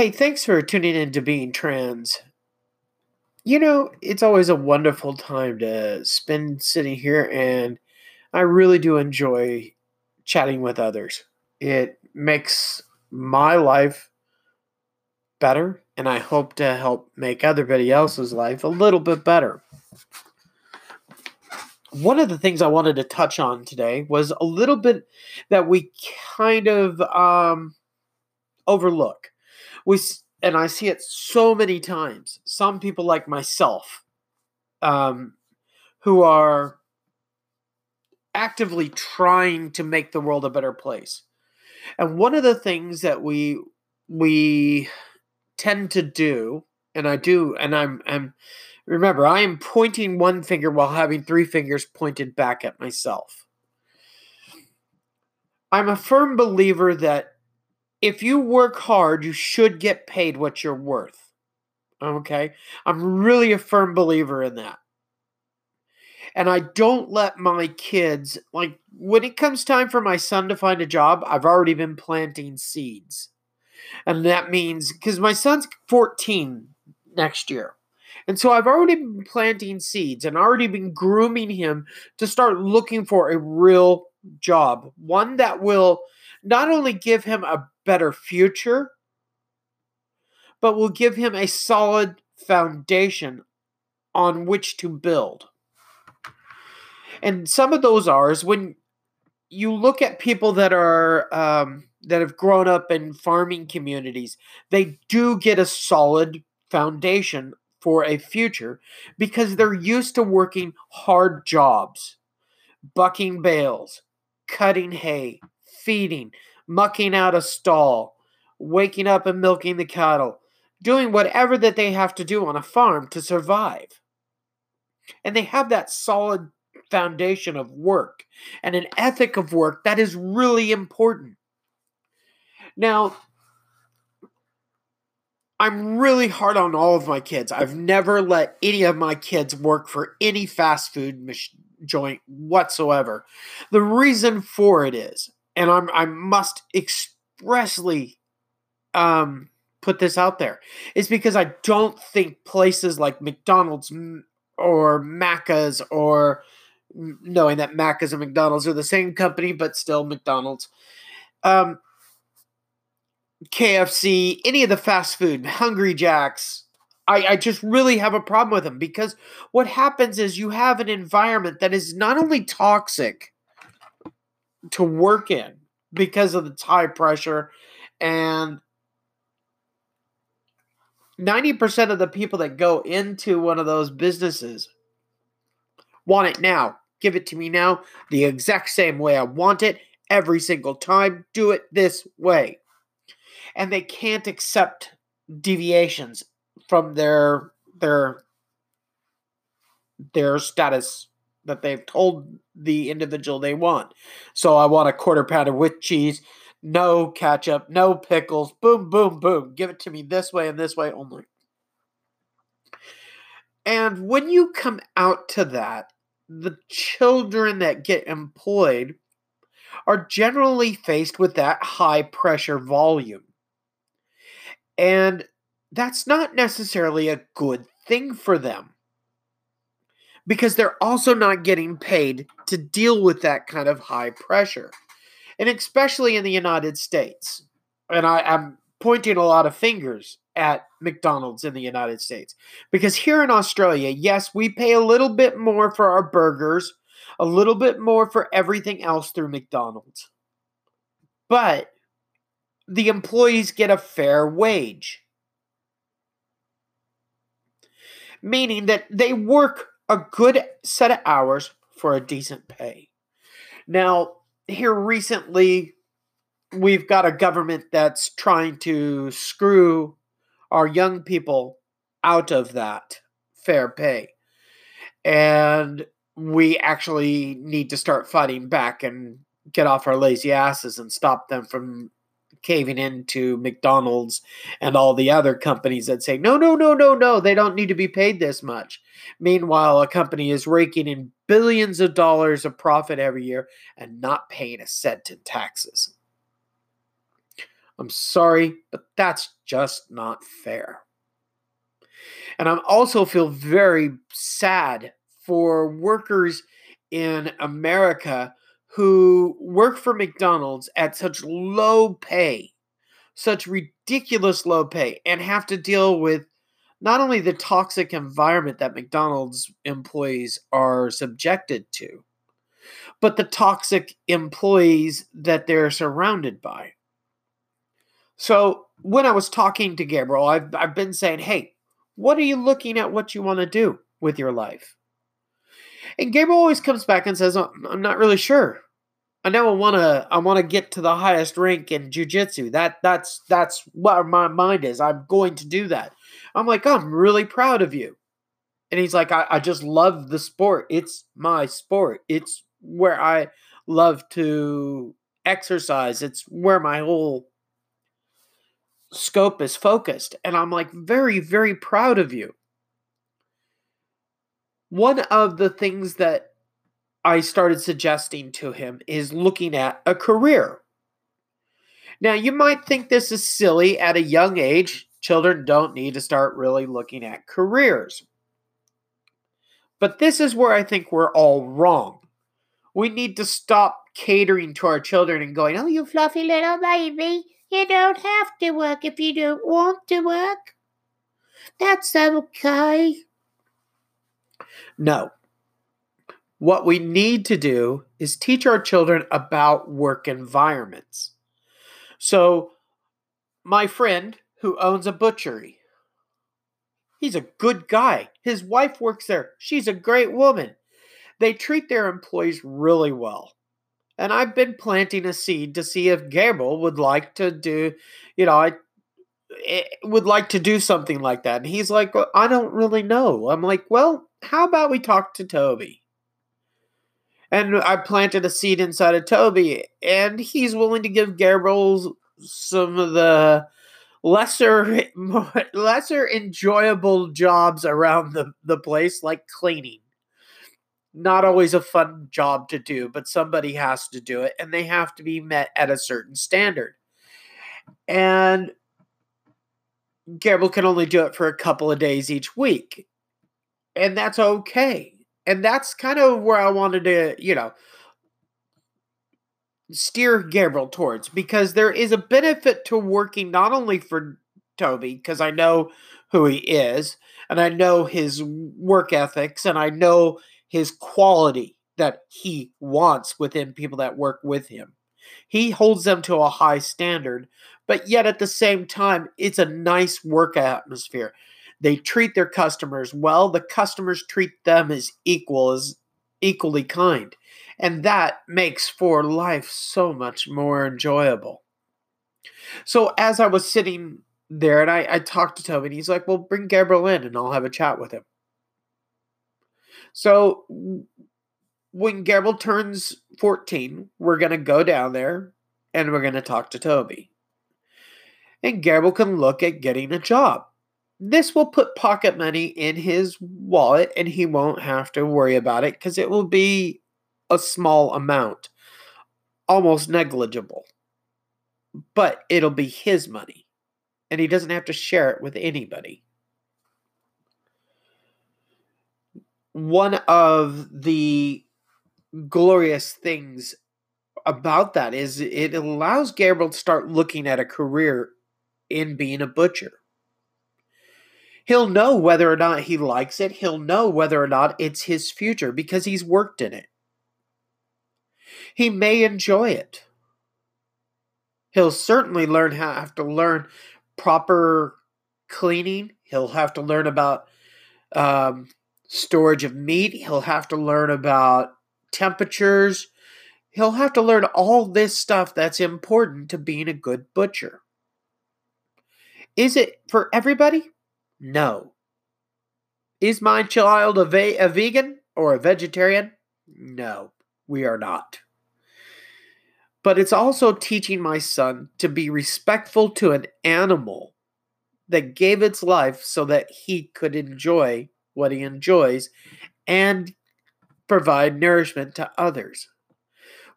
Hey, thanks for tuning in to Being Trans. You know, it's always a wonderful time to spend sitting here, and I really do enjoy chatting with others. It makes my life better, and I hope to help make everybody else's life a little bit better. One of the things I wanted to touch on today was a little bit that we kind of um, overlook. We and I see it so many times. Some people like myself, um, who are actively trying to make the world a better place. And one of the things that we we tend to do, and I do, and I'm I'm remember I am pointing one finger while having three fingers pointed back at myself. I'm a firm believer that if you work hard, you should get paid what you're worth. Okay? I'm really a firm believer in that. And I don't let my kids, like, when it comes time for my son to find a job, I've already been planting seeds. And that means, because my son's 14 next year. And so I've already been planting seeds and already been grooming him to start looking for a real job, one that will not only give him a better future, but will give him a solid foundation on which to build. And some of those are is when you look at people that are um, that have grown up in farming communities, they do get a solid foundation for a future because they're used to working hard jobs, bucking bales, cutting hay, feeding, mucking out a stall, waking up and milking the cattle, doing whatever that they have to do on a farm to survive. And they have that solid foundation of work and an ethic of work that is really important. Now, I'm really hard on all of my kids. I've never let any of my kids work for any fast food joint whatsoever. The reason for it is, and I'm I must expressly um put this out there, is because I don't think places like McDonald's or Macca's or knowing that Macca's and McDonald's are the same company but still McDonald's. Um KFC, any of the fast food, Hungry Jacks, I, I just really have a problem with them because what happens is you have an environment that is not only toxic to work in because of the high pressure and 90% of the people that go into one of those businesses want it now. Give it to me now, the exact same way I want it every single time. Do it this way and they can't accept deviations from their their their status that they've told the individual they want. So I want a quarter pounder with cheese, no ketchup, no pickles, boom, boom, boom. Give it to me this way and this way only. And when you come out to that, the children that get employed are generally faced with that high pressure volume. And that's not necessarily a good thing for them because they're also not getting paid to deal with that kind of high pressure. And especially in the United States. And I, am pointing a lot of fingers at McDonald's in the United States. Because here in Australia, yes, we pay a little bit more for our burgers, a little bit more for everything else through McDonald's. But the employees get a fair wage. Meaning that they work a good set of hours for a decent pay. Now, here recently, we've got a government that's trying to screw our young people out of that fair pay. And we actually need to start fighting back and get off our lazy asses and stop them from caving into McDonald's and all the other companies that say, no, no, no, no, no, they don't need to be paid this much. Meanwhile, a company is raking in billions of dollars of profit every year and not paying a cent in taxes. I'm sorry, but that's just not fair. And I also feel very sad for workers in America who work for McDonald's at such low pay, such ridiculous low pay, and have to deal with not only the toxic environment that McDonald's employees are subjected to, but the toxic employees that they're surrounded by. So, when I was talking to Gabriel, I've, I've been saying, hey, what are you looking at what you want to do with your life? And Gabriel always comes back and says, oh, I'm not really sure. I know I want to I want to get to the highest rank in jiu-jitsu. That that's that's what my mind is. I'm going to do that. I'm like, I'm really proud of you. And he's like, I, I just love the sport. It's my sport. It's where I love to exercise. It's where my whole scope is focused. And I'm like, very, very proud of you. One of the things that I started suggesting to him is looking at a career. Now, you might think this is silly at a young age. Children don't need to start really looking at careers. But this is where I think we're all wrong. We need to stop catering to our children and going, Oh, you fluffy little baby, you don't have to work if you don't want to work. That's okay. No. What we need to do is teach our children about work environments. So, my friend who owns a butchery, he's a good guy. His wife works there. She's a great woman. They treat their employees really well. And I've been planting a seed to see if Gabriel would like to do, you know, I eh, would like to do something like that. And he's like, well, I don't really know. I'm like, well, how about we talk to Toby? And I planted a seed inside of Toby, and he's willing to give Gabriel some of the lesser lesser enjoyable jobs around the, the place, like cleaning. Not always a fun job to do, but somebody has to do it, and they have to be met at a certain standard. And Gabriel can only do it for a couple of days each week and that's okay. And that's kind of where I wanted to, you know, steer Gabriel towards because there is a benefit to working not only for Toby, because I know who he is and I know his work ethics and I know his quality that he wants within people that work with him. He holds them to a high standard, but yet at the same time, it's a nice work atmosphere. They treat their customers well. The customers treat them as equal as equally kind. And that makes for life so much more enjoyable. So as I was sitting there and I, I talked to Toby and he's like, Well, bring Gabriel in and I'll have a chat with him. So when Gabriel turns 14, we're going to go down there and we're going to talk to Toby. And Gabriel can look at getting a job. This will put pocket money in his wallet and he won't have to worry about it because it will be a small amount, almost negligible. But it'll be his money and he doesn't have to share it with anybody. One of the glorious things about that is it allows Gabriel to start looking at a career in being a butcher. He'll know whether or not he likes it. He'll know whether or not it's his future because he's worked in it. He may enjoy it. He'll certainly learn how have to learn proper cleaning. He'll have to learn about um, storage of meat. He'll have to learn about temperatures. He'll have to learn all this stuff that's important to being a good butcher. Is it for everybody? No. Is my child a, ve- a vegan or a vegetarian? No, we are not. But it's also teaching my son to be respectful to an animal that gave its life so that he could enjoy what he enjoys and provide nourishment to others.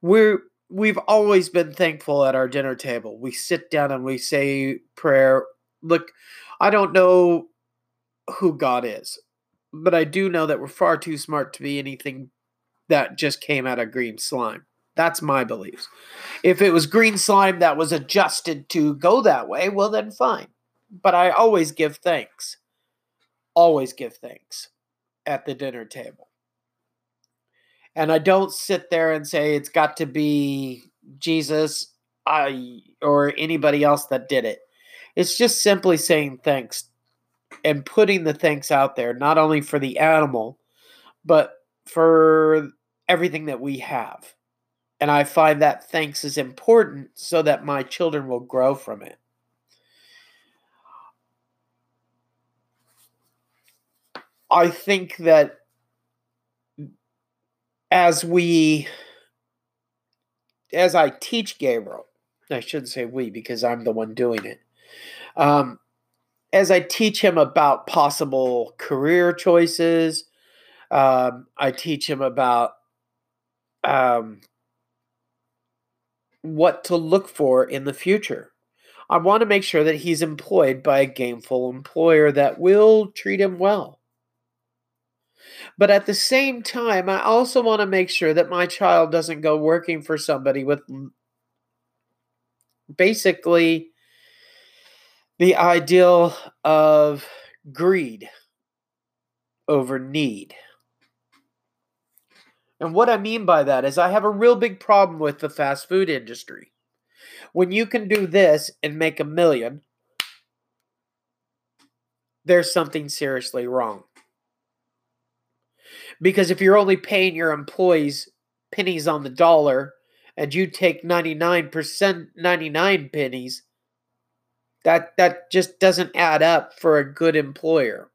We're we've always been thankful at our dinner table. We sit down and we say prayer. Look, I don't know who God is, but I do know that we're far too smart to be anything that just came out of green slime. That's my beliefs. If it was green slime that was adjusted to go that way, well, then fine. But I always give thanks. Always give thanks at the dinner table. And I don't sit there and say it's got to be Jesus I or anybody else that did it. It's just simply saying thanks and putting the thanks out there, not only for the animal, but for everything that we have. And I find that thanks is important so that my children will grow from it. I think that as we, as I teach Gabriel, I shouldn't say we because I'm the one doing it. Um, as I teach him about possible career choices, um, I teach him about um, what to look for in the future. I want to make sure that he's employed by a gameful employer that will treat him well. But at the same time, I also want to make sure that my child doesn't go working for somebody with basically the ideal of greed over need. And what I mean by that is, I have a real big problem with the fast food industry. When you can do this and make a million, there's something seriously wrong. Because if you're only paying your employees pennies on the dollar and you take 99% 99 pennies, that that just doesn't add up for a good employer.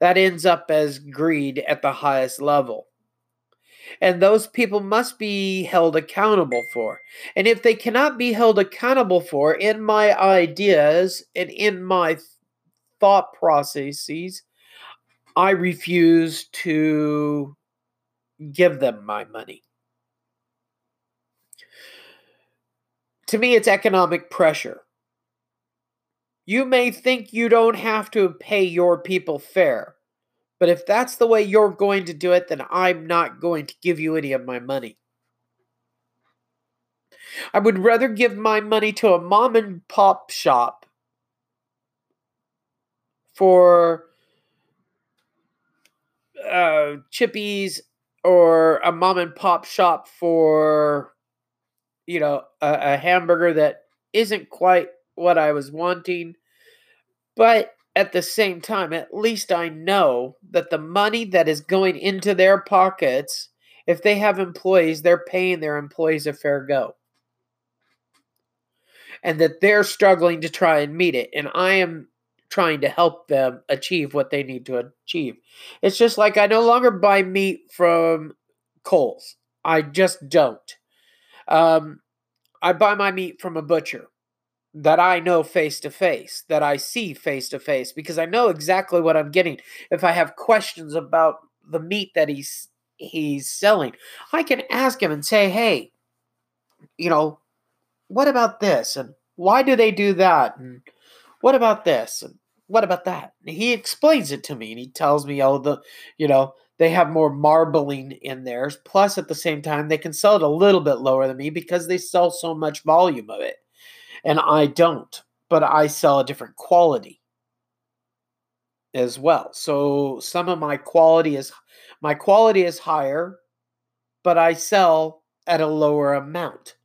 That ends up as greed at the highest level. And those people must be held accountable for. And if they cannot be held accountable for in my ideas and in my thought processes, I refuse to give them my money. To me, it's economic pressure. You may think you don't have to pay your people fair, but if that's the way you're going to do it, then I'm not going to give you any of my money. I would rather give my money to a mom and pop shop for uh, chippies or a mom and pop shop for, you know, a, a hamburger that isn't quite what I was wanting. But at the same time, at least I know that the money that is going into their pockets, if they have employees, they're paying their employees a fair go. And that they're struggling to try and meet it. And I am trying to help them achieve what they need to achieve. It's just like I no longer buy meat from Coles. I just don't. Um, I buy my meat from a butcher that I know face to face, that I see face to face, because I know exactly what I'm getting. If I have questions about the meat that he's he's selling, I can ask him and say, "Hey, you know, what about this? And why do they do that? And what about this? And what about that?" And he explains it to me, and he tells me, "Oh, the, you know." They have more marbling in theirs. Plus, at the same time, they can sell it a little bit lower than me because they sell so much volume of it and I don't, but I sell a different quality as well. So some of my quality is my quality is higher, but I sell at a lower amount.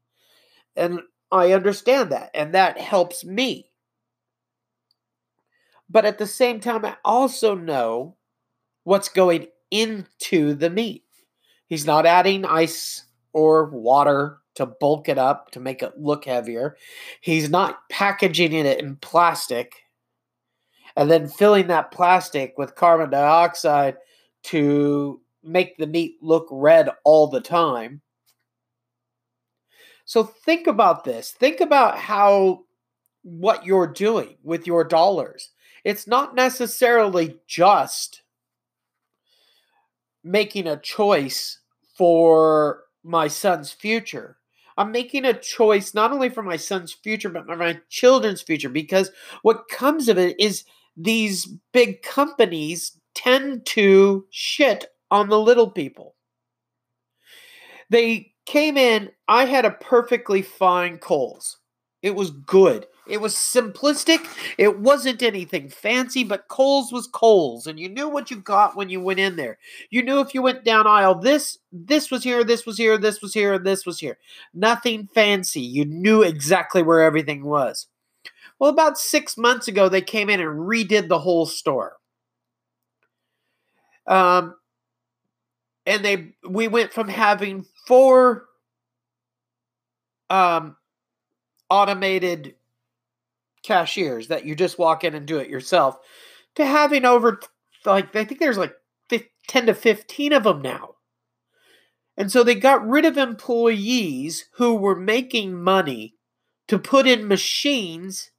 And I understand that, and that helps me. But at the same time, I also know what's going into the meat. He's not adding ice or water to bulk it up to make it look heavier. He's not packaging it in plastic and then filling that plastic with carbon dioxide to make the meat look red all the time. So think about this. Think about how what you're doing with your dollars. It's not necessarily just making a choice for my son's future. I'm making a choice not only for my son's future, but my children's future. Because what comes of it is these big companies tend to shit on the little people. They came in, I had a perfectly fine Coles. It was good. It was simplistic. It wasn't anything fancy, but Coles was Coles, and you knew what you got when you went in there. You knew if you went down aisle, this this was here, this was here, this was here, and this was here. Nothing fancy. You knew exactly where everything was. Well, about six months ago, they came in and redid the whole store. Um, and they we went from having four um automated cashiers that you just walk in and do it yourself to having over like I think there's like 10 to 15 of them now. And so they got rid of employees who were making money to put in machines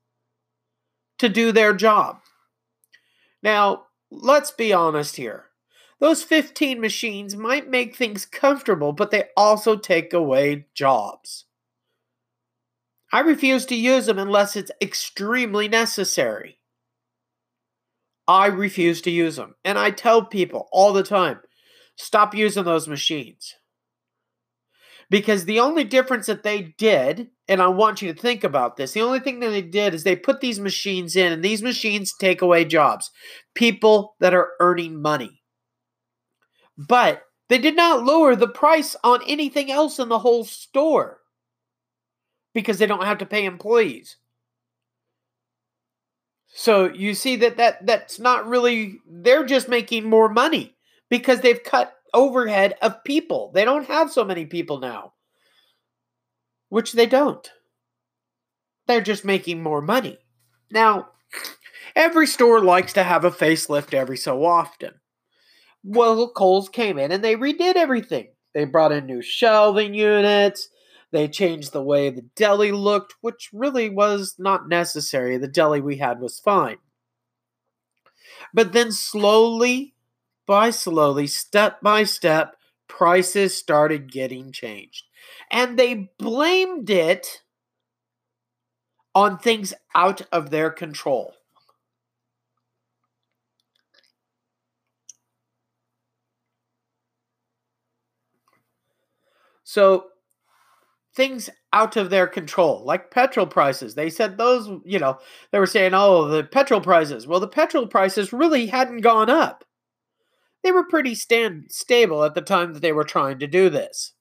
to do their job. Now, let's be honest here. Those 15 machines might make things comfortable, but they also take away jobs. I refuse to use them unless it's extremely necessary. I refuse to use them. And I tell people all the time stop using those machines. Because the only difference that they did, and I want you to think about this, the only thing that they did is they put these machines in, and these machines take away jobs. People that are earning money. But they did not lower the price on anything else in the whole store because they don't have to pay employees. So you see that, that that's not really they're just making more money because they've cut overhead of people. They don't have so many people now. Which they don't. They're just making more money. Now, every store likes to have a facelift every so often. Well, Coles came in and they redid everything. They brought in new shelving units. They changed the way the deli looked, which really was not necessary. The deli we had was fine. But then slowly by slowly, step by step, prices started getting changed. And they blamed it on things out of their control. So things out of their control, like petrol prices. They said those, you know, they were saying, oh, the petrol prices. Well, the petrol prices really hadn't gone up. They were pretty stand stable at the time that they were trying to do this.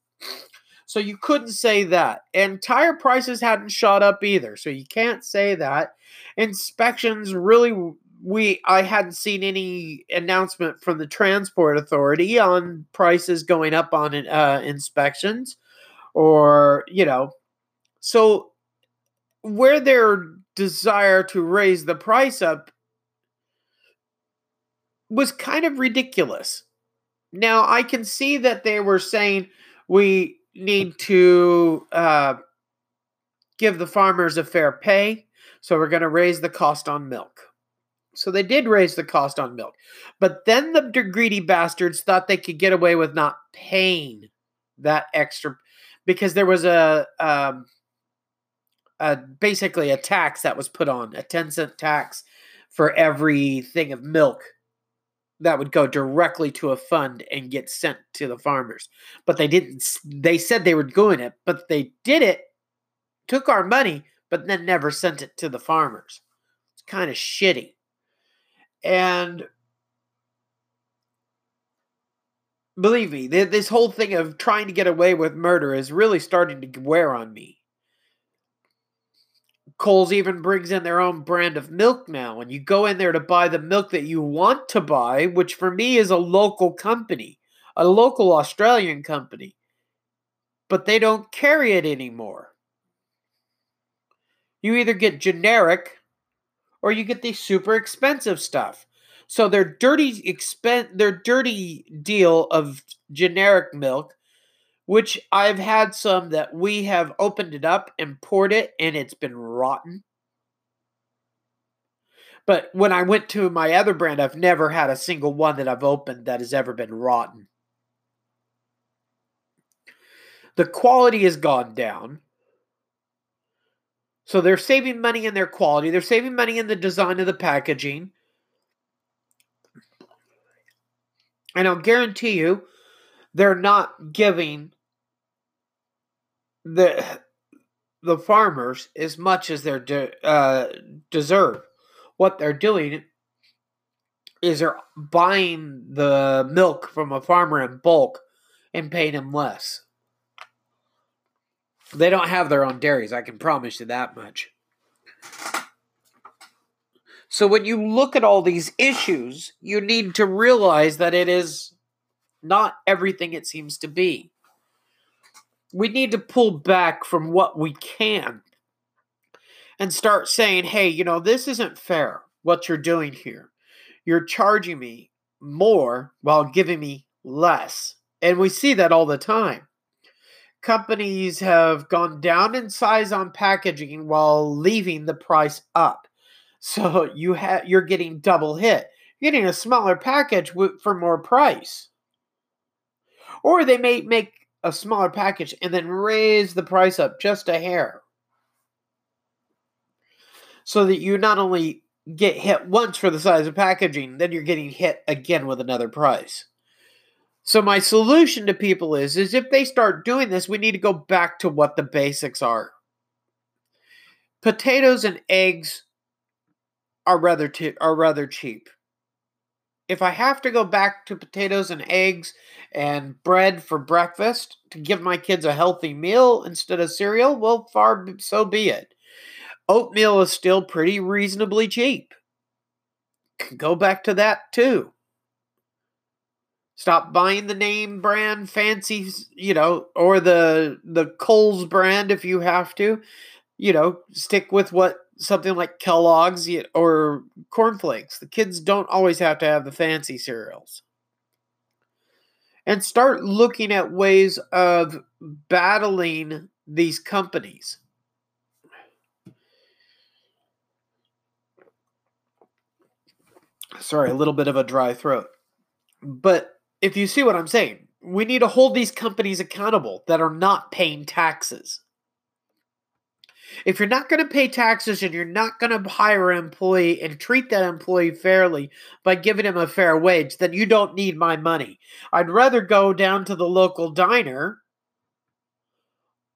So you couldn't say that. And tire prices hadn't shot up either. So you can't say that. Inspections really we I hadn't seen any announcement from the transport authority on prices going up on uh, inspections or you know so where their desire to raise the price up was kind of ridiculous. Now i can see that they were saying we need to uh, give the farmers a fair pay so we're going to raise the cost on milk. So they did raise the cost on milk but then the greedy bastards thought they could get away with not paying that extra because there was a, um, a basically a tax that was put on a 10 cent tax for every thing of milk that would go directly to a fund and get sent to the farmers. But they didn't they said they were doing it, but they did it, took our money, but then never sent it to the farmers. It's kind of shitty. And believe me, this whole thing of trying to get away with murder is really starting to wear on me. Coles even brings in their own brand of milk now, and you go in there to buy the milk that you want to buy, which for me is a local company, a local Australian company, but they don't carry it anymore. You either get generic or you get the super expensive stuff. So their dirty expen their dirty deal of generic milk, which I've had some that we have opened it up and poured it and it's been rotten. But when I went to my other brand, I've never had a single one that I've opened that has ever been rotten. The quality has gone down. So they're saving money in their quality, they're saving money in the design of the packaging. And I'll guarantee you, they're not giving the the farmers as much as they de- uh, deserve. What they're doing is they're buying the milk from a farmer in bulk and paying him less. They don't have their own dairies, I can promise you that much. So when you look at all these issues, you need to realize that it is not everything it seems to be. We need to pull back from what we can and start saying, hey, you know, this isn't fair what you're doing here. You're charging me more while giving me less. And we see that all the time companies have gone down in size on packaging while leaving the price up. So you have you're getting double hit. You're getting a smaller package w- for more price. Or they may make a smaller package and then raise the price up just a hair. So that you not only get hit once for the size of packaging, then you're getting hit again with another price. So my solution to people is is if they start doing this, we need to go back to what the basics are. Potatoes and eggs are rather t- are rather cheap. If I have to go back to potatoes and eggs and bread for breakfast to give my kids a healthy meal instead of cereal, well, far so be it. Oatmeal is still pretty reasonably cheap. Go back to that too. Stop buying the name brand fancy, you know, or the the Coles brand if you have to. You know, stick with what something like Kellogg's or cornflakes. The kids don't always have to have the fancy cereals. And start looking at ways of battling these companies. Sorry, a little bit of a dry throat. But if you see what I'm saying, we need to hold these companies accountable that are not paying taxes. If you're not going to pay taxes and you're not going to hire an employee and treat that employee fairly by giving him a fair wage, then you don't need my money. I'd rather go down to the local diner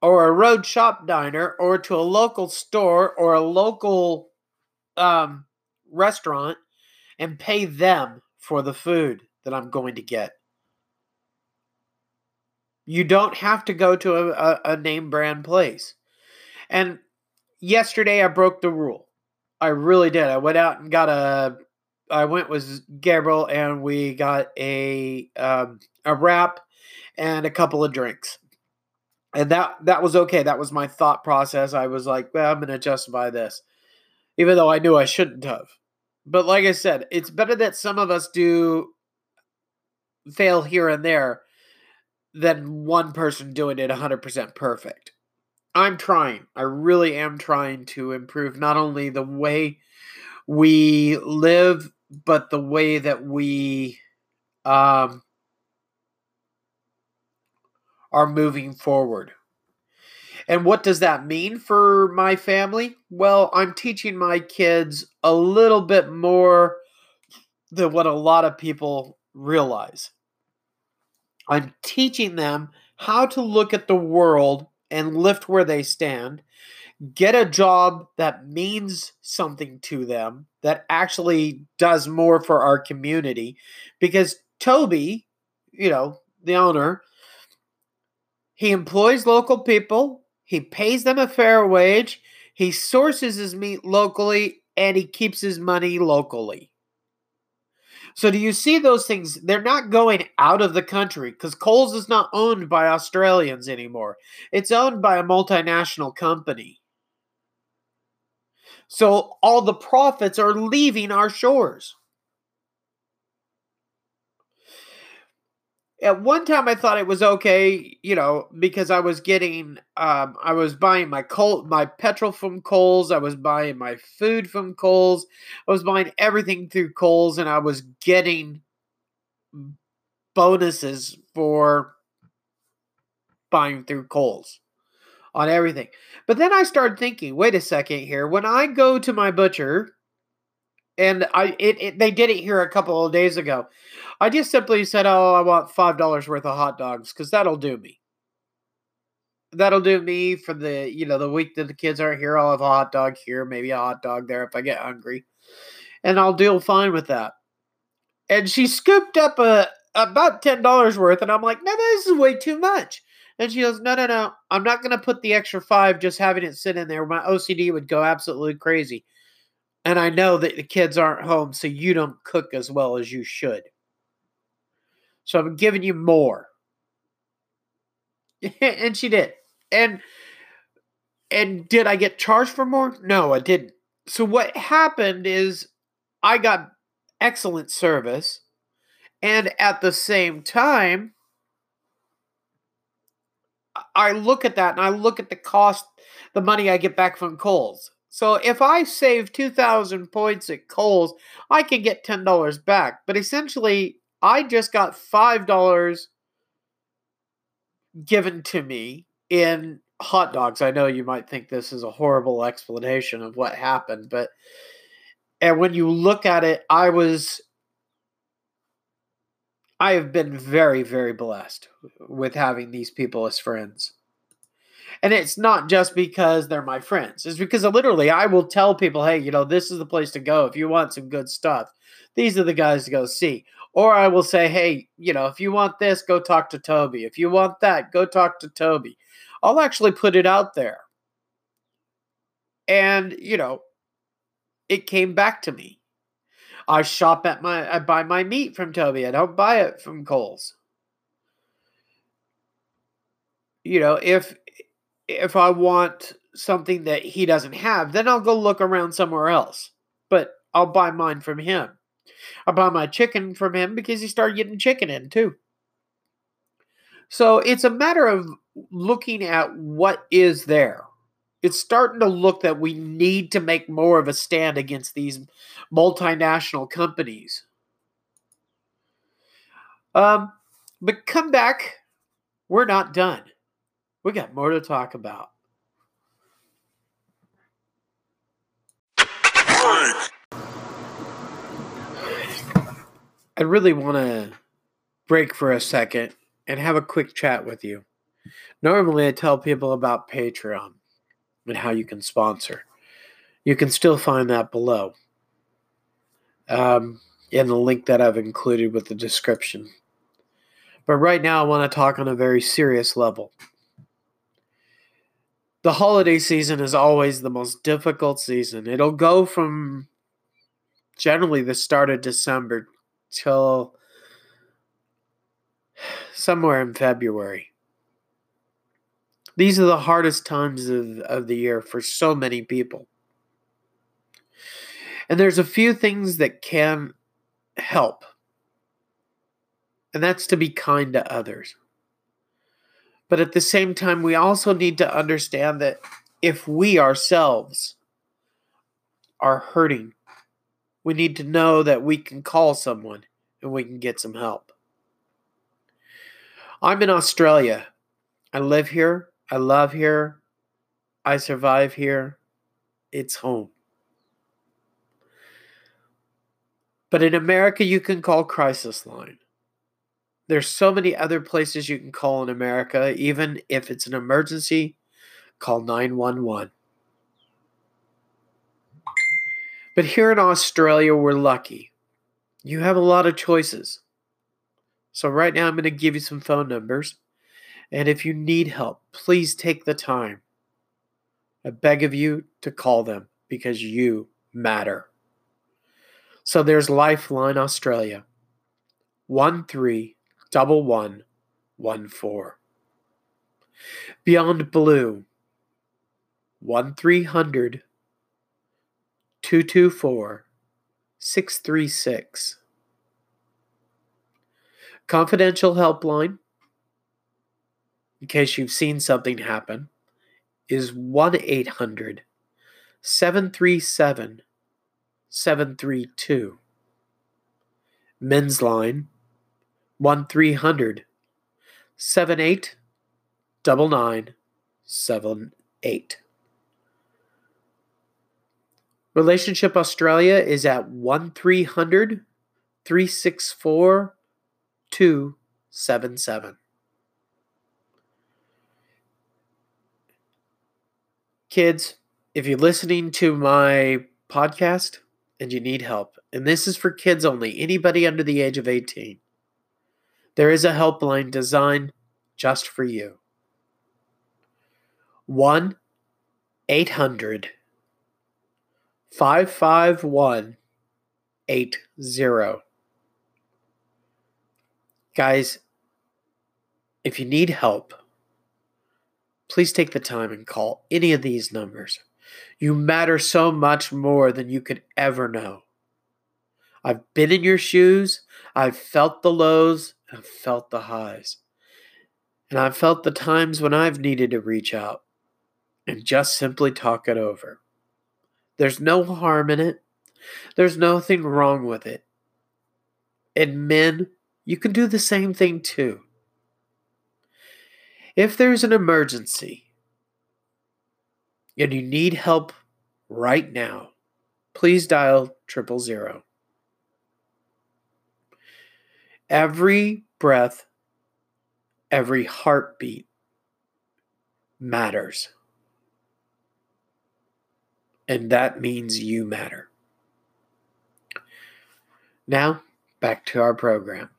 or a road shop diner or to a local store or a local um, restaurant and pay them for the food that I'm going to get. You don't have to go to a, a, a name brand place. And yesterday I broke the rule. I really did. I went out and got a. I went with Gabriel and we got a um, a wrap and a couple of drinks, and that that was okay. That was my thought process. I was like, well, I'm going to justify this, even though I knew I shouldn't have. But like I said, it's better that some of us do fail here and there than one person doing it 100% perfect. I'm trying. I really am trying to improve not only the way we live, but the way that we um, are moving forward. And what does that mean for my family? Well, I'm teaching my kids a little bit more than what a lot of people realize. I'm teaching them how to look at the world and lift where they stand, get a job that means something to them, that actually does more for our community. Because Toby, you know, the owner, he employs local people, he pays them a fair wage, he sources his meat locally, and he keeps his money locally. So do you see those things? They're not going out of the country because Coles is not owned by Australians anymore. It's owned by a multinational company. So all the profits are leaving our shores. At one time I thought it was okay, you know, because I was getting, um, I was buying my coal, my petrol from Coles, I was buying my food from Coles, I was buying everything through Coles, and I was getting bonuses for buying through Coles on everything. But then I started thinking, wait a second here. When I go to my butcher, and I it, it they did it here a couple of days ago. I just simply said, "Oh, I want five dollars worth of hot dogs because that'll do me. That'll do me for the you know the week that the kids aren't here. I'll have a hot dog here, maybe a hot dog there if I get hungry, and I'll deal fine with that." And she scooped up a about ten dollars worth, and I'm like, "No, this is way too much." And she goes, No, no, no. I'm not going to put the extra five just having it sit in there. My OCD would go absolutely crazy. And I know that the kids aren't home, so you don't cook as well as you should. So I'm giving you more. and she did. And and did I get charged for more? No, I didn't. So what happened is I got excellent service and at the same time I look at that and I look at the cost, the money I get back from Coles. So if I save 2,000 points at Coles, I can get $10 back. But essentially, I just got $5 given to me in hot dogs. I know you might think this is a horrible explanation of what happened, but and when you look at it, I was I have been very, very blessed with having these people as friends. And it's not just because they're my friends. It's because literally I will tell people, hey, you know, this is the place to go if you want some good stuff. These are the guys to go see. Or I will say, hey, you know, if you want this, go talk to Toby. If you want that, go talk to Toby. I'll actually put it out there. And, you know, it came back to me. I shop at my I buy my meat from Toby. I don't buy it from Coles. You know, if if I want something that he doesn't have, then I'll go look around somewhere else. But I'll buy mine from him. I buy my chicken from him because he started getting chicken in too. So it's a matter of looking at what is there it's starting to look that we need to make more of a stand against these multinational companies. Um, but come back. We're not done. We got more to talk about. I really want to break for a second and have a quick chat with you. Normally, I tell people about Patreon and how you can sponsor. You can still find that below um, in the link that I've included with the description. But right now, I want to talk on a very serious level. The holiday season is always the most difficult season. It'll go from generally the start of December till somewhere in February. These are the hardest times of, of the year for so many people. And there's a few things that can help, and that's to be kind to others. But at the same time, we also need to understand that if we ourselves are hurting, we need to know that we can call someone and we can get some help. I'm in Australia. I live here. I love here. I survive here. It's home. But in America, you can call Crisis Line. There's so many other places you can call in America. Even if it's an emergency, call 911. But here in Australia, we're lucky. You have a lot of choices. So, right now, I'm going to give you some phone numbers. And if you need help, please take the time. I beg of you to call them because you matter. So there's Lifeline Australia 131114. Beyond Blue 1300 224 636. Confidential Helpline in case you've seen something happen, is 1 800 737 732. Men's Line 1 300 78 double nine seven eight. Relationship Australia is at 1300 364 277. Kids, if you're listening to my podcast and you need help, and this is for kids only, anybody under the age of 18, there is a helpline designed just for you. 1 800 551 80. Guys, if you need help, please take the time and call any of these numbers. You matter so much more than you could ever know. I've been in your shoes, I've felt the lows, I've felt the highs. And I've felt the times when I've needed to reach out and just simply talk it over. There's no harm in it. There's nothing wrong with it. And men, you can do the same thing too. If there's an emergency and you need help right now, please dial triple zero. Every breath, every heartbeat matters. And that means you matter. Now, back to our program.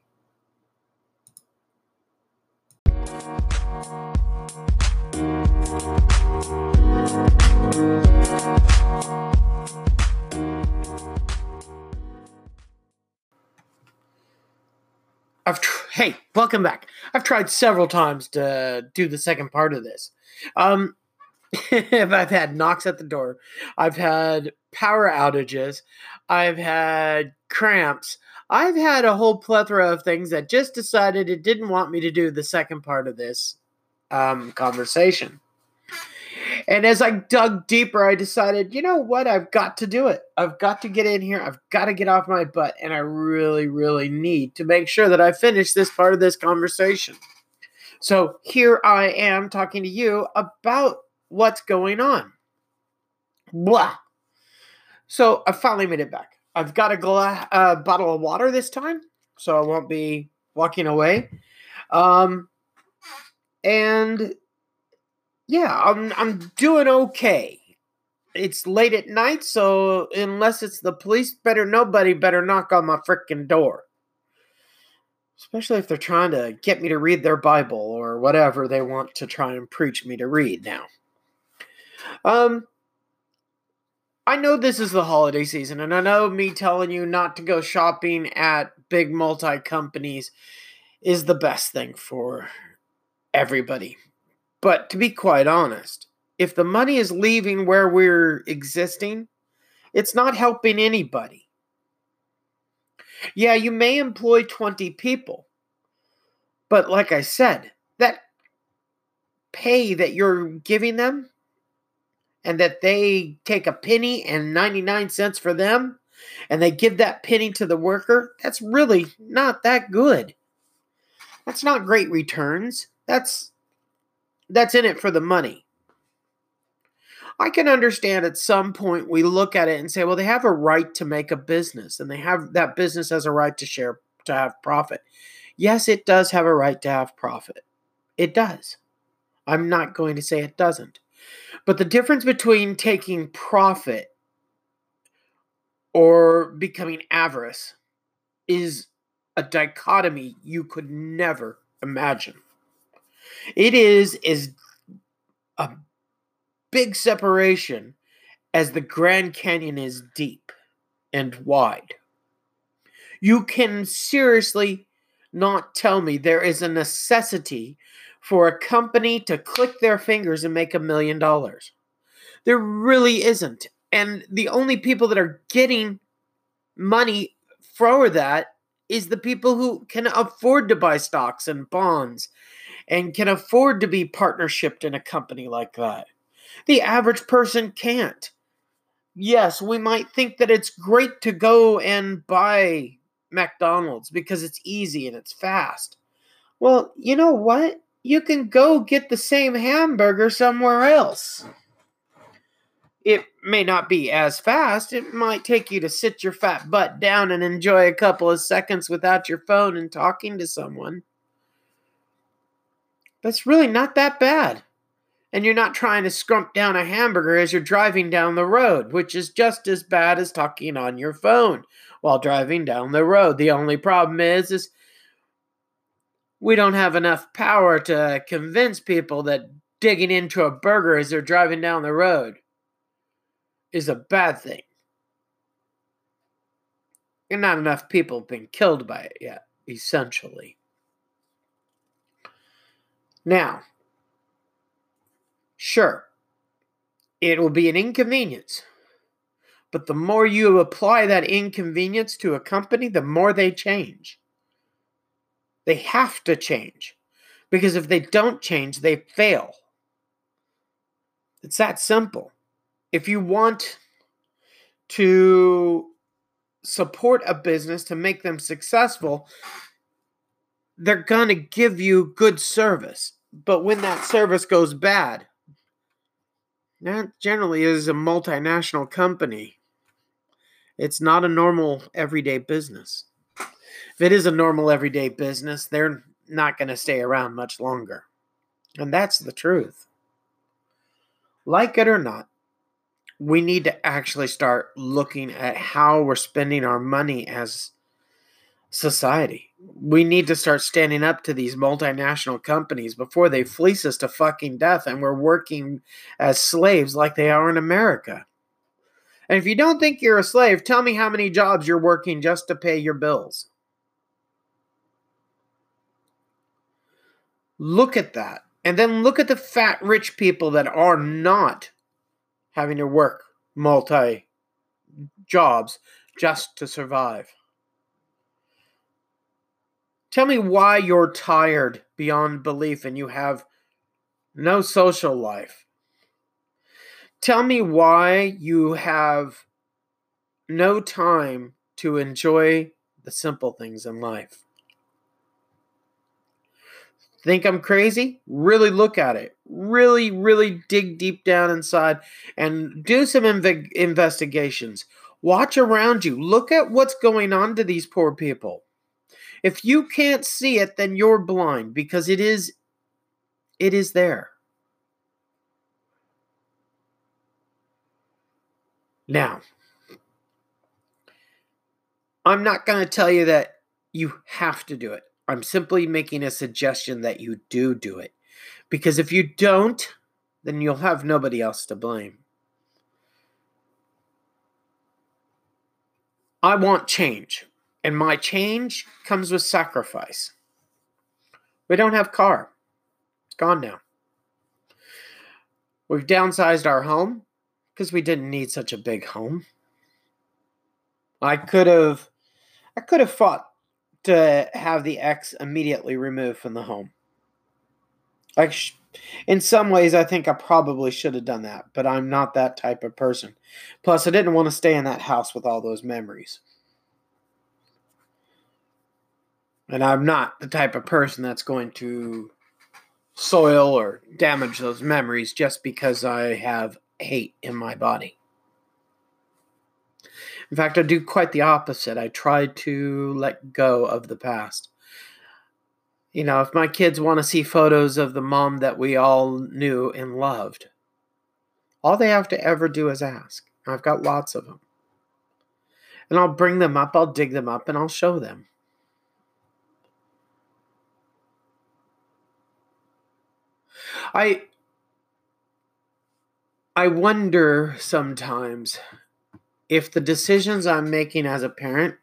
I've tr- hey, welcome back. I've tried several times to do the second part of this. Um, I've had knocks at the door. I've had power outages. I've had cramps. I've had a whole plethora of things that just decided it didn't want me to do the second part of this um, conversation. And as I dug deeper, I decided, you know what? I've got to do it. I've got to get in here. I've got to get off my butt. And I really, really need to make sure that I finish this part of this conversation. So here I am talking to you about what's going on. Blah. So I finally made it back. I've got a gla- uh, bottle of water this time, so I won't be walking away. Um, and yeah, I'm I'm doing okay. It's late at night, so unless it's the police, better nobody better knock on my freaking door. Especially if they're trying to get me to read their Bible or whatever they want to try and preach me to read now. Um I know this is the holiday season, and I know me telling you not to go shopping at big multi companies is the best thing for everybody. But to be quite honest, if the money is leaving where we're existing, it's not helping anybody. Yeah, you may employ 20 people, but like I said, that pay that you're giving them and that they take a penny and 99 cents for them and they give that penny to the worker, that's really not that good. That's not great returns. That's that's in it for the money. I can understand at some point we look at it and say, well, they have a right to make a business and they have that business has a right to share, to have profit. Yes, it does have a right to have profit. It does. I'm not going to say it doesn't. But the difference between taking profit or becoming avarice is a dichotomy you could never imagine. It is is a big separation as the Grand Canyon is deep and wide. You can seriously not tell me there is a necessity for a company to click their fingers and make a million dollars. There really isn't. And the only people that are getting money for that is the people who can afford to buy stocks and bonds and can afford to be partnershiped in a company like that. The average person can't. Yes, we might think that it's great to go and buy McDonald's because it's easy and it's fast. Well, you know what? you can go get the same hamburger somewhere else. It may not be as fast. It might take you to sit your fat butt down and enjoy a couple of seconds without your phone and talking to someone. That's really not that bad. And you're not trying to scrump down a hamburger as you're driving down the road, which is just as bad as talking on your phone while driving down the road. The only problem is is we don't have enough power to convince people that digging into a burger as they're driving down the road is a bad thing. And not enough people have been killed by it yet, essentially. Now, sure, it will be an inconvenience. But the more you apply that inconvenience to a company, the more they change. They have to change. Because if they don't change, they fail. It's that simple. If you want to support a business to make them successful, they're going to give you good service. But when that service goes bad, that generally is a multinational company. It's not a normal everyday business. If it is a normal everyday business, they're not going to stay around much longer. And that's the truth. Like it or not, we need to actually start looking at how we're spending our money as society. We need to start standing up to these multinational companies before they fleece us to fucking death and we're working as slaves like they are in America. And if you don't think you're a slave, tell me how many jobs you're working just to pay your bills. Look at that. And then look at the fat rich people that are not having to work multi jobs just to survive. Tell me why you're tired beyond belief and you have no social life. Tell me why you have no time to enjoy the simple things in life. Think I'm crazy? Really look at it. Really, really dig deep down inside and do some inv- investigations. Watch around you. Look at what's going on to these poor people. If you can't see it, then you're blind because it is it is there. Now, I'm not going to tell you that you have to do it. I'm simply making a suggestion that you do do it. Because if you don't, then you'll have nobody else to blame. I want change. And my change comes with sacrifice. We don't have car. It's gone now. We've downsized our home because we didn't need such a big home. I could have I could have fought to have the X immediately removed from the home. Like in some ways I think I probably should have done that, but I'm not that type of person. Plus I didn't want to stay in that house with all those memories. And I'm not the type of person that's going to soil or damage those memories just because I have hate in my body. In fact, I do quite the opposite. I try to let go of the past. You know, if my kids want to see photos of the mom that we all knew and loved, all they have to ever do is ask. I've got lots of them. And I'll bring them up, I'll dig them up, and I'll show them. I I wonder sometimes if the decisions I'm making as a parent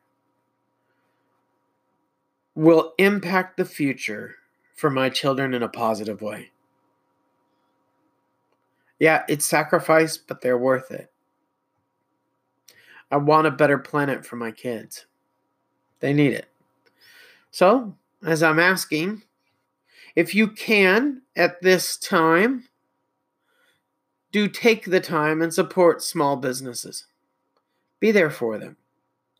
will impact the future for my children in a positive way. Yeah, it's sacrifice, but they're worth it. I want a better planet for my kids. They need it. So, as I'm asking, if you can at this time, do take the time and support small businesses. Be there for them.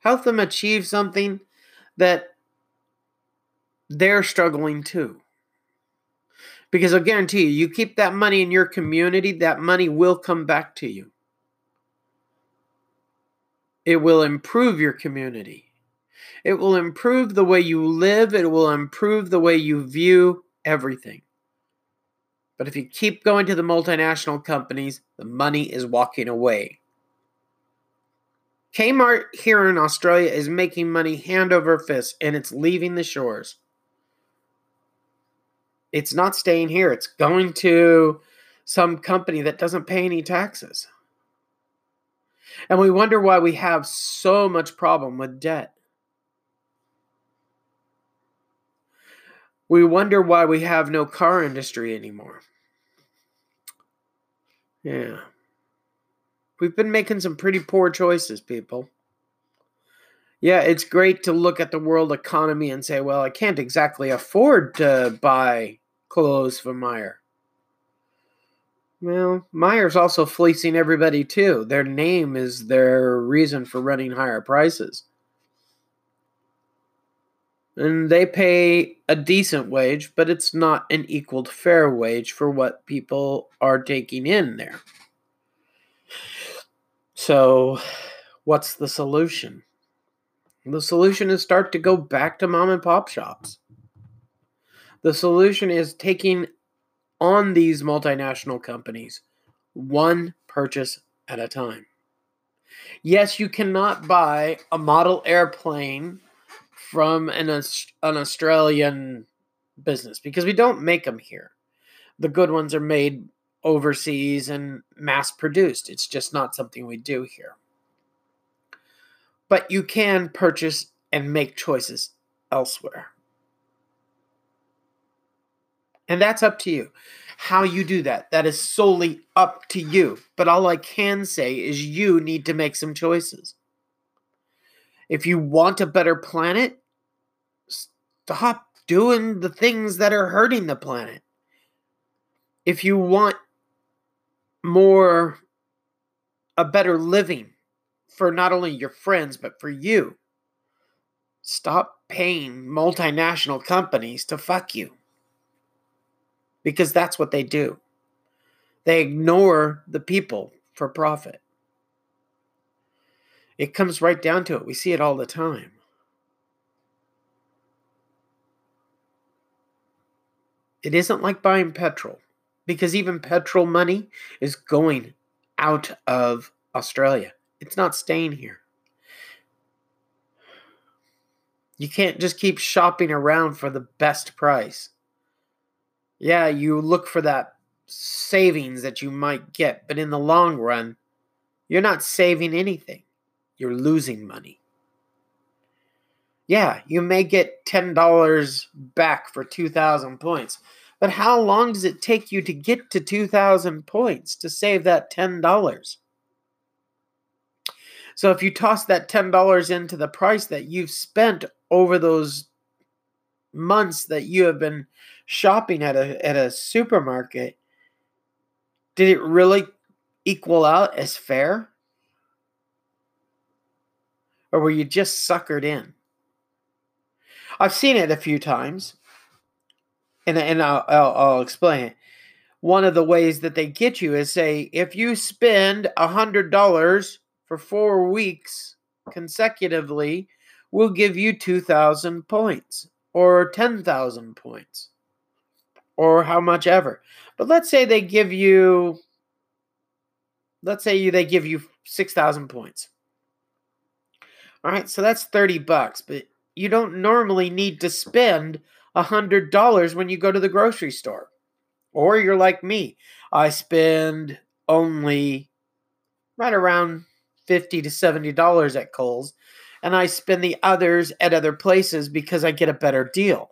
Help them achieve something that they're struggling too. Because I'll guarantee you, you keep that money in your community, that money will come back to you. It will improve your community. It will improve the way you live. It will improve the way you view everything. But if you keep going to the multinational companies, the money is walking away. Kmart here in Australia is making money hand over fist and it's leaving the shores. It's not staying here, it's going to some company that doesn't pay any taxes. And we wonder why we have so much problem with debt. We wonder why we have no car industry anymore. Yeah. We've been making some pretty poor choices, people. Yeah, it's great to look at the world economy and say, well, I can't exactly afford to buy clothes from Myer. Well, Myer's also fleecing everybody too. Their name is their reason for running higher prices. And they pay a decent wage, but it's not an equal fair wage for what people are taking in there. So, what's the solution? The solution is start to go back to mom and pop shops. The solution is taking on these multinational companies one purchase at a time. Yes, you cannot buy a model airplane from an, an Australian business because we don't make them here. The good ones are made overseas and mass produced. It's just not something we do here. But you can purchase and make choices elsewhere. And that's up to you. How you do that, that is solely up to you. But all I can say is you need to make some choices. If you want a better planet, stop doing the things that are hurting the planet. If you want more, a better living for not only your friends, but for you, stop paying multinational companies to fuck you. Because that's what they do. They ignore the people for profit. It comes right down to it. We see it all the time. It isn't like buying petrol because even petrol money is going out of Australia. It's not staying here. You can't just keep shopping around for the best price. Yeah, you look for that savings that you might get, but in the long run, you're not saving anything. You're losing money. Yeah, you may get $10 back for 2,000 points, but how long does it take you to get to 2,000 points to save that $10? So if you toss that $10 into the price that you've spent over those months that you have been shopping at a at a supermarket, did it really equal out as fair? Or were you just suckered in? I've seen it a few times, and and I'll, I'll, I'll explain it. One of the ways that they get you is say if you spend a hundred dollars for four weeks consecutively, we'll give you two thousand points or ten thousand points or how much ever. But let's say they give you, let's say you they give you six thousand points. All right, so that's 30 bucks, but you don't normally need to spend a $100 when you go to the grocery store. Or you're like me. I spend only right around 50 to $70 at Coles and I spend the others at other places because I get a better deal.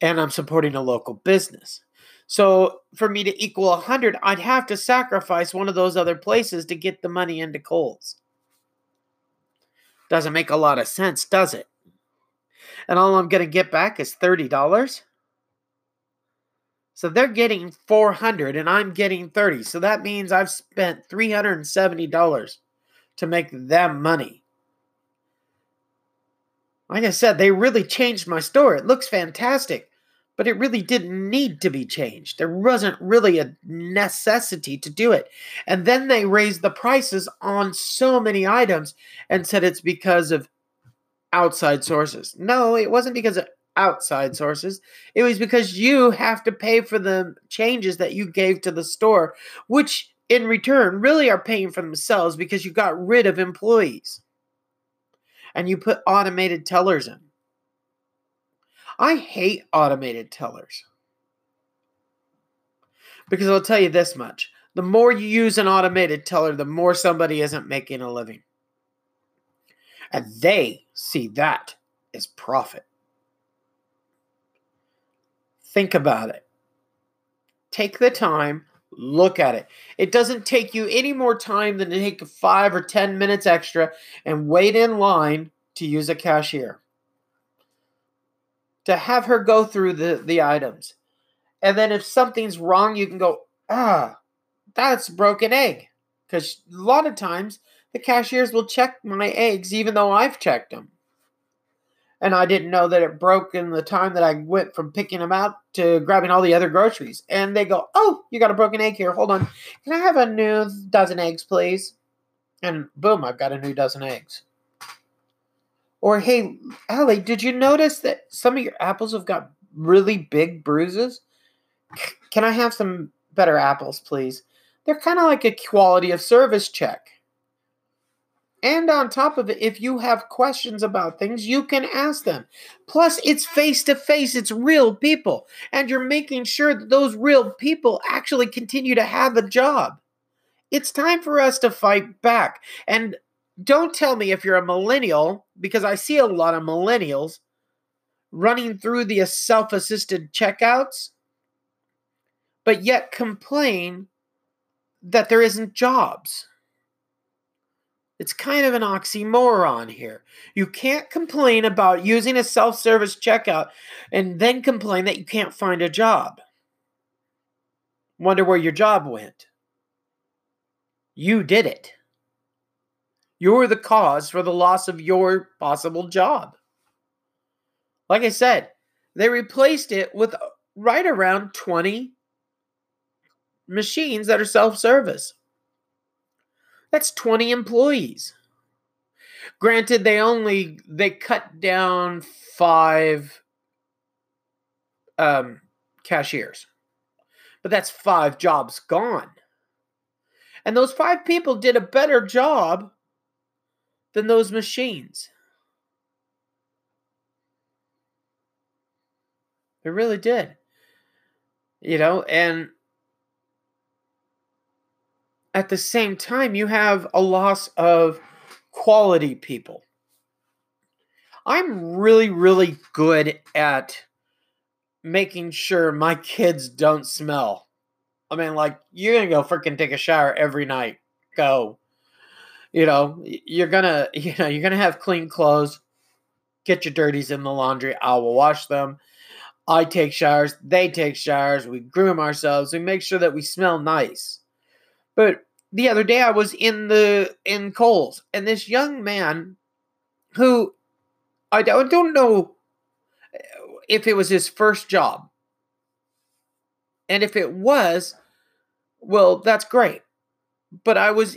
And I'm supporting a local business. So for me to equal 100, I'd have to sacrifice one of those other places to get the money into Coles. Doesn't make a lot of sense, does it? And all I'm going to get back is $30. So they're getting 400 and I'm getting 30. So that means I've spent $370 to make them money. Like I said, they really changed my store. It looks fantastic. But it really didn't need to be changed. There wasn't really a necessity to do it. And then they raised the prices on so many items and said it's because of outside sources. No, it wasn't because of outside sources. It was because you have to pay for the changes that you gave to the store, which in return really are paying for themselves because you got rid of employees and you put automated tellers in. I hate automated tellers. Because I'll tell you this much the more you use an automated teller, the more somebody isn't making a living. And they see that as profit. Think about it. Take the time, look at it. It doesn't take you any more time than to take five or 10 minutes extra and wait in line to use a cashier to have her go through the, the items. And then if something's wrong, you can go, ah, that's broken egg. Because a lot of times the cashiers will check my eggs even though I've checked them. And I didn't know that it broke in the time that I went from picking them out to grabbing all the other groceries. And they go, Oh, you got a broken egg here. Hold on. Can I have a new dozen eggs, please? And boom, I've got a new dozen eggs. Or, hey, Allie, did you notice that some of your apples have got really big bruises? Can I have some better apples, please? They're kind of like a quality of service check. And on top of it, if you have questions about things, you can ask them. Plus, it's face to face, it's real people. And you're making sure that those real people actually continue to have a job. It's time for us to fight back. And don't tell me if you're a millennial, because I see a lot of millennials running through the self assisted checkouts, but yet complain that there isn't jobs. It's kind of an oxymoron here. You can't complain about using a self service checkout and then complain that you can't find a job. Wonder where your job went. You did it. You're the cause for the loss of your possible job. Like I said, they replaced it with right around 20 machines that are self service. That's 20 employees. Granted, they only they cut down five um, cashiers, but that's five jobs gone. And those five people did a better job than those machines. It really did. You know, and at the same time, you have a loss of quality people. I'm really, really good at making sure my kids don't smell. I mean, like, you're going to go freaking take a shower every night. Go you know, you're gonna, you know, you're gonna have clean clothes. Get your dirties in the laundry. I will wash them. I take showers. They take showers. We groom ourselves. We make sure that we smell nice. But the other day, I was in the in Coles, and this young man, who I don't, know eh, if it was his first job, and if it was, well, that's great. But I was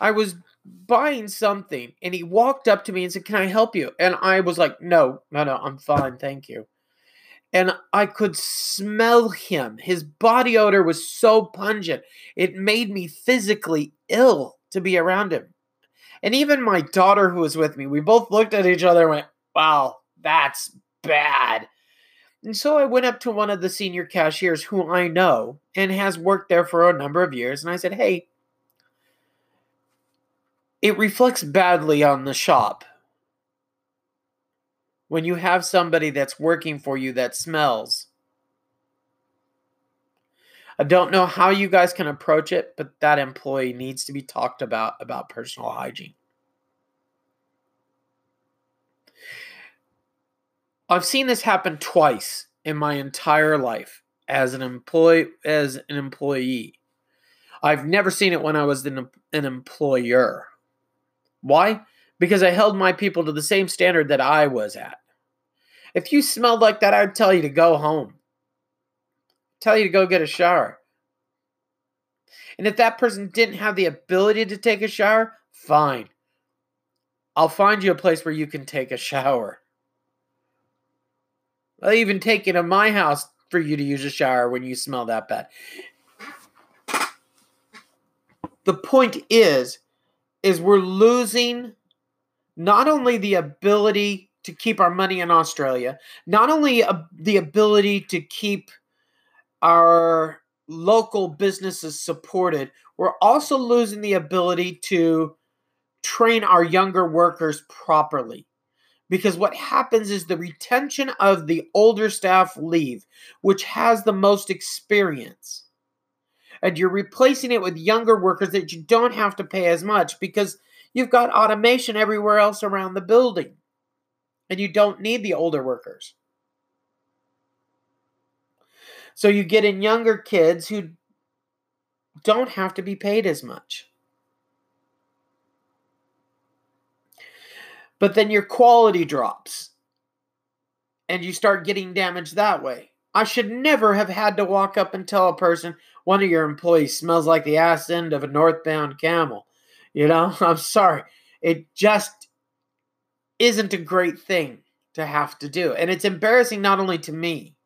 I was buying something and he walked up to me and said, Can I help you? And I was like, No, no, no, I'm fine. Thank you. And I could smell him. His body odor was so pungent, it made me physically ill to be around him. And even my daughter, who was with me, we both looked at each other and went, Wow, that's bad. And so I went up to one of the senior cashiers who I know and has worked there for a number of years. And I said, Hey, it reflects badly on the shop when you have somebody that's working for you that smells. I don't know how you guys can approach it, but that employee needs to be talked about about personal hygiene. I've seen this happen twice in my entire life as an employee as an employee. I've never seen it when I was an, an employer. Why? Because I held my people to the same standard that I was at. If you smelled like that, I'd tell you to go home. Tell you to go get a shower. And if that person didn't have the ability to take a shower, fine. I'll find you a place where you can take a shower. I'll even take you to my house for you to use a shower when you smell that bad. The point is, is we're losing not only the ability to keep our money in Australia, not only uh, the ability to keep our local businesses supported, we're also losing the ability to train our younger workers properly. Because what happens is the retention of the older staff leave, which has the most experience. And you're replacing it with younger workers that you don't have to pay as much because you've got automation everywhere else around the building. And you don't need the older workers. So you get in younger kids who don't have to be paid as much. But then your quality drops and you start getting damaged that way. I should never have had to walk up and tell a person one of your employees smells like the ass end of a northbound camel. You know, I'm sorry. It just isn't a great thing to have to do. And it's embarrassing not only to me,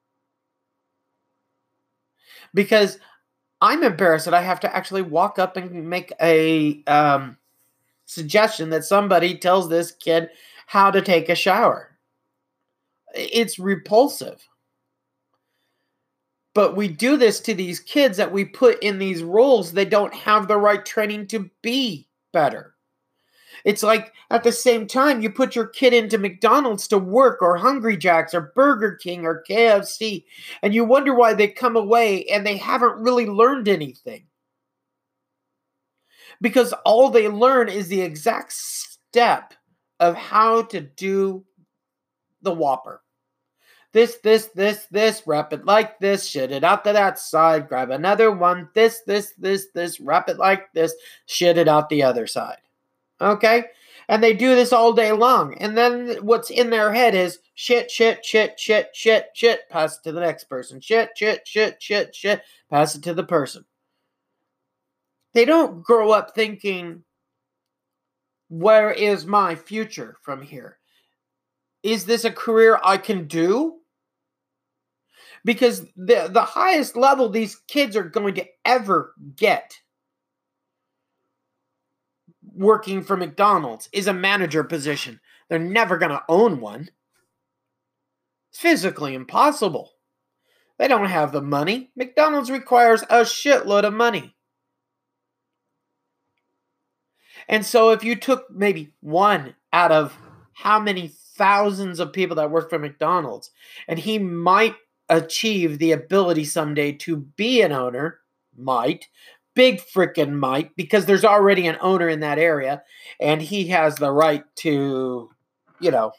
because I'm embarrassed that I have to actually walk up and make a um, suggestion that somebody tells this kid how to take a shower. It's repulsive. But we do this to these kids that we put in these roles. They don't have the right training to be better. It's like at the same time, you put your kid into McDonald's to work, or Hungry Jack's, or Burger King, or KFC, and you wonder why they come away and they haven't really learned anything because all they learn is the exact step of how to do the Whopper. This, this, this, this, wrap it like this, shit it out to that side, grab another one, this, this, this, this, wrap it like this, shit it out the other side. Okay? And they do this all day long. And then what's in their head is shit, shit, shit, shit, shit, shit, pass it to the next person. Shit, shit, shit, shit, shit, pass it to the person. They don't grow up thinking, where is my future from here? Is this a career I can do? Because the, the highest level these kids are going to ever get working for McDonald's is a manager position. They're never going to own one. It's physically impossible. They don't have the money. McDonald's requires a shitload of money. And so if you took maybe one out of how many thousands of people that work for McDonald's, and he might achieve the ability someday to be an owner, might, big freaking might, because there's already an owner in that area, and he has the right to, you know,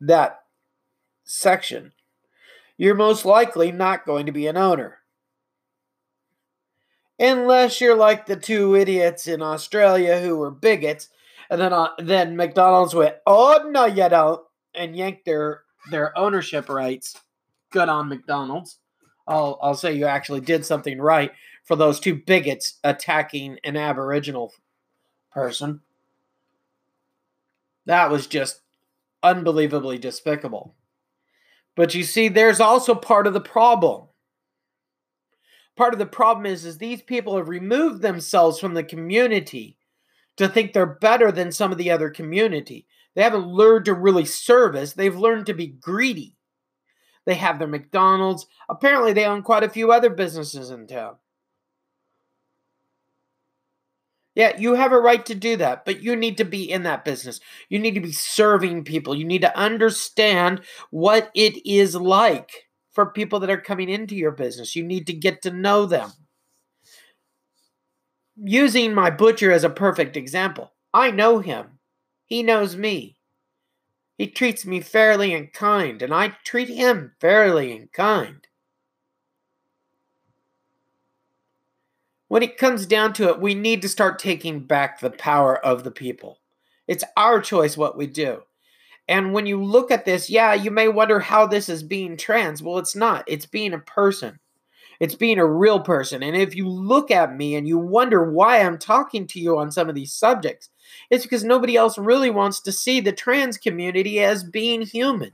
that section. You're most likely not going to be an owner. Unless you're like the two idiots in Australia who were bigots, and then uh, then McDonald's went, "Oh no, you don't," and yanked their their ownership rights. Good on McDonald's. I'll I'll say you actually did something right for those two bigots attacking an Aboriginal person. That was just unbelievably despicable. But you see, there's also part of the problem part of the problem is is these people have removed themselves from the community to think they're better than some of the other community. They haven't learned to really service. They've learned to be greedy. They have their McDonald's. Apparently, they own quite a few other businesses in town. Yeah, you have a right to do that, but you need to be in that business. You need to be serving people. You need to understand what it is like for people that are coming into your business. You need to get to know them. Using my butcher as a perfect example, I know him. He knows me. He treats me fairly and kind, and I treat him fairly and kind. When it comes down to it, we need to start taking back the power of the people. It's our choice what we do. And when you look at this, yeah, you may wonder how this is being trans. Well, it's not. It's being a person. It's being a real person. And if you look at me and you wonder why I'm talking to you on some of these subjects, it's because nobody else really wants to see the trans community as being human.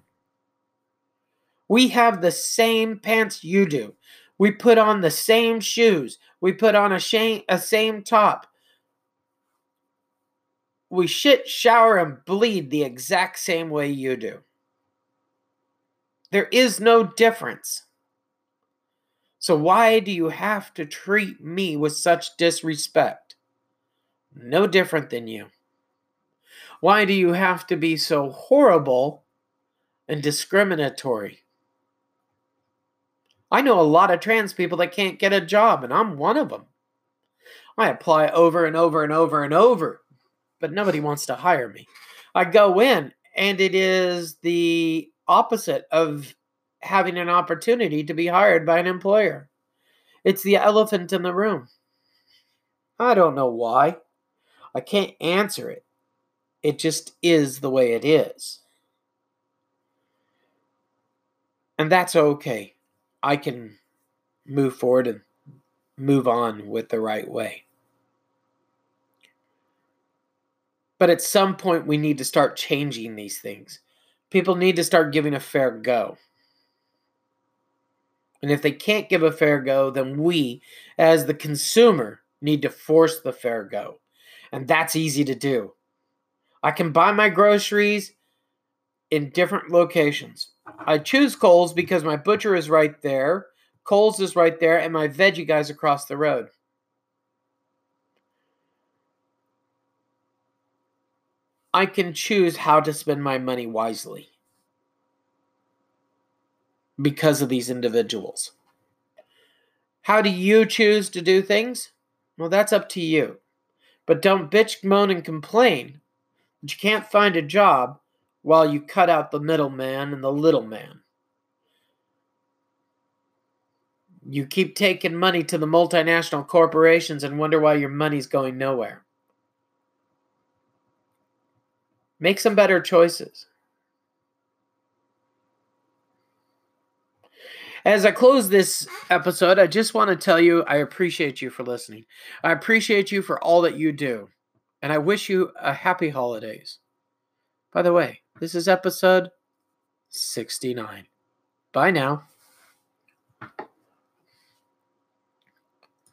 We have the same pants you do. We put on the same shoes. We put on a, shame, a same top. We shit, shower, and bleed the exact same way you do. There is no difference. So, why do you have to treat me with such disrespect? No different than you. Why do you have to be so horrible and discriminatory? I know a lot of trans people that can't get a job, and I'm one of them. I apply over and over and over and over, but nobody wants to hire me. I go in, and it is the opposite of having an opportunity to be hired by an employer. It's the elephant in the room. I don't know why. I can't answer it. It just is the way it is. And that's okay. I can move forward and move on with the right way. But at some point, we need to start changing these things. People need to start giving a fair go. And if they can't give a fair go, then we, as the consumer, need to force the fair go. And that's easy to do. I can buy my groceries in different locations. I choose Coles because my butcher is right there, Coles is right there, and my veggie guy's across the road. I can choose how to spend my money wisely because of these individuals. How do you choose to do things? Well, that's up to you. But don't bitch, moan, and complain that you can't find a job while you cut out the middleman and the little man. You keep taking money to the multinational corporations and wonder why your money's going nowhere. Make some better choices. As I close this episode, I just want to tell you I appreciate you for listening. I appreciate you for all that you do. And I wish you a happy holidays. By the way, this is episode 69. Bye now.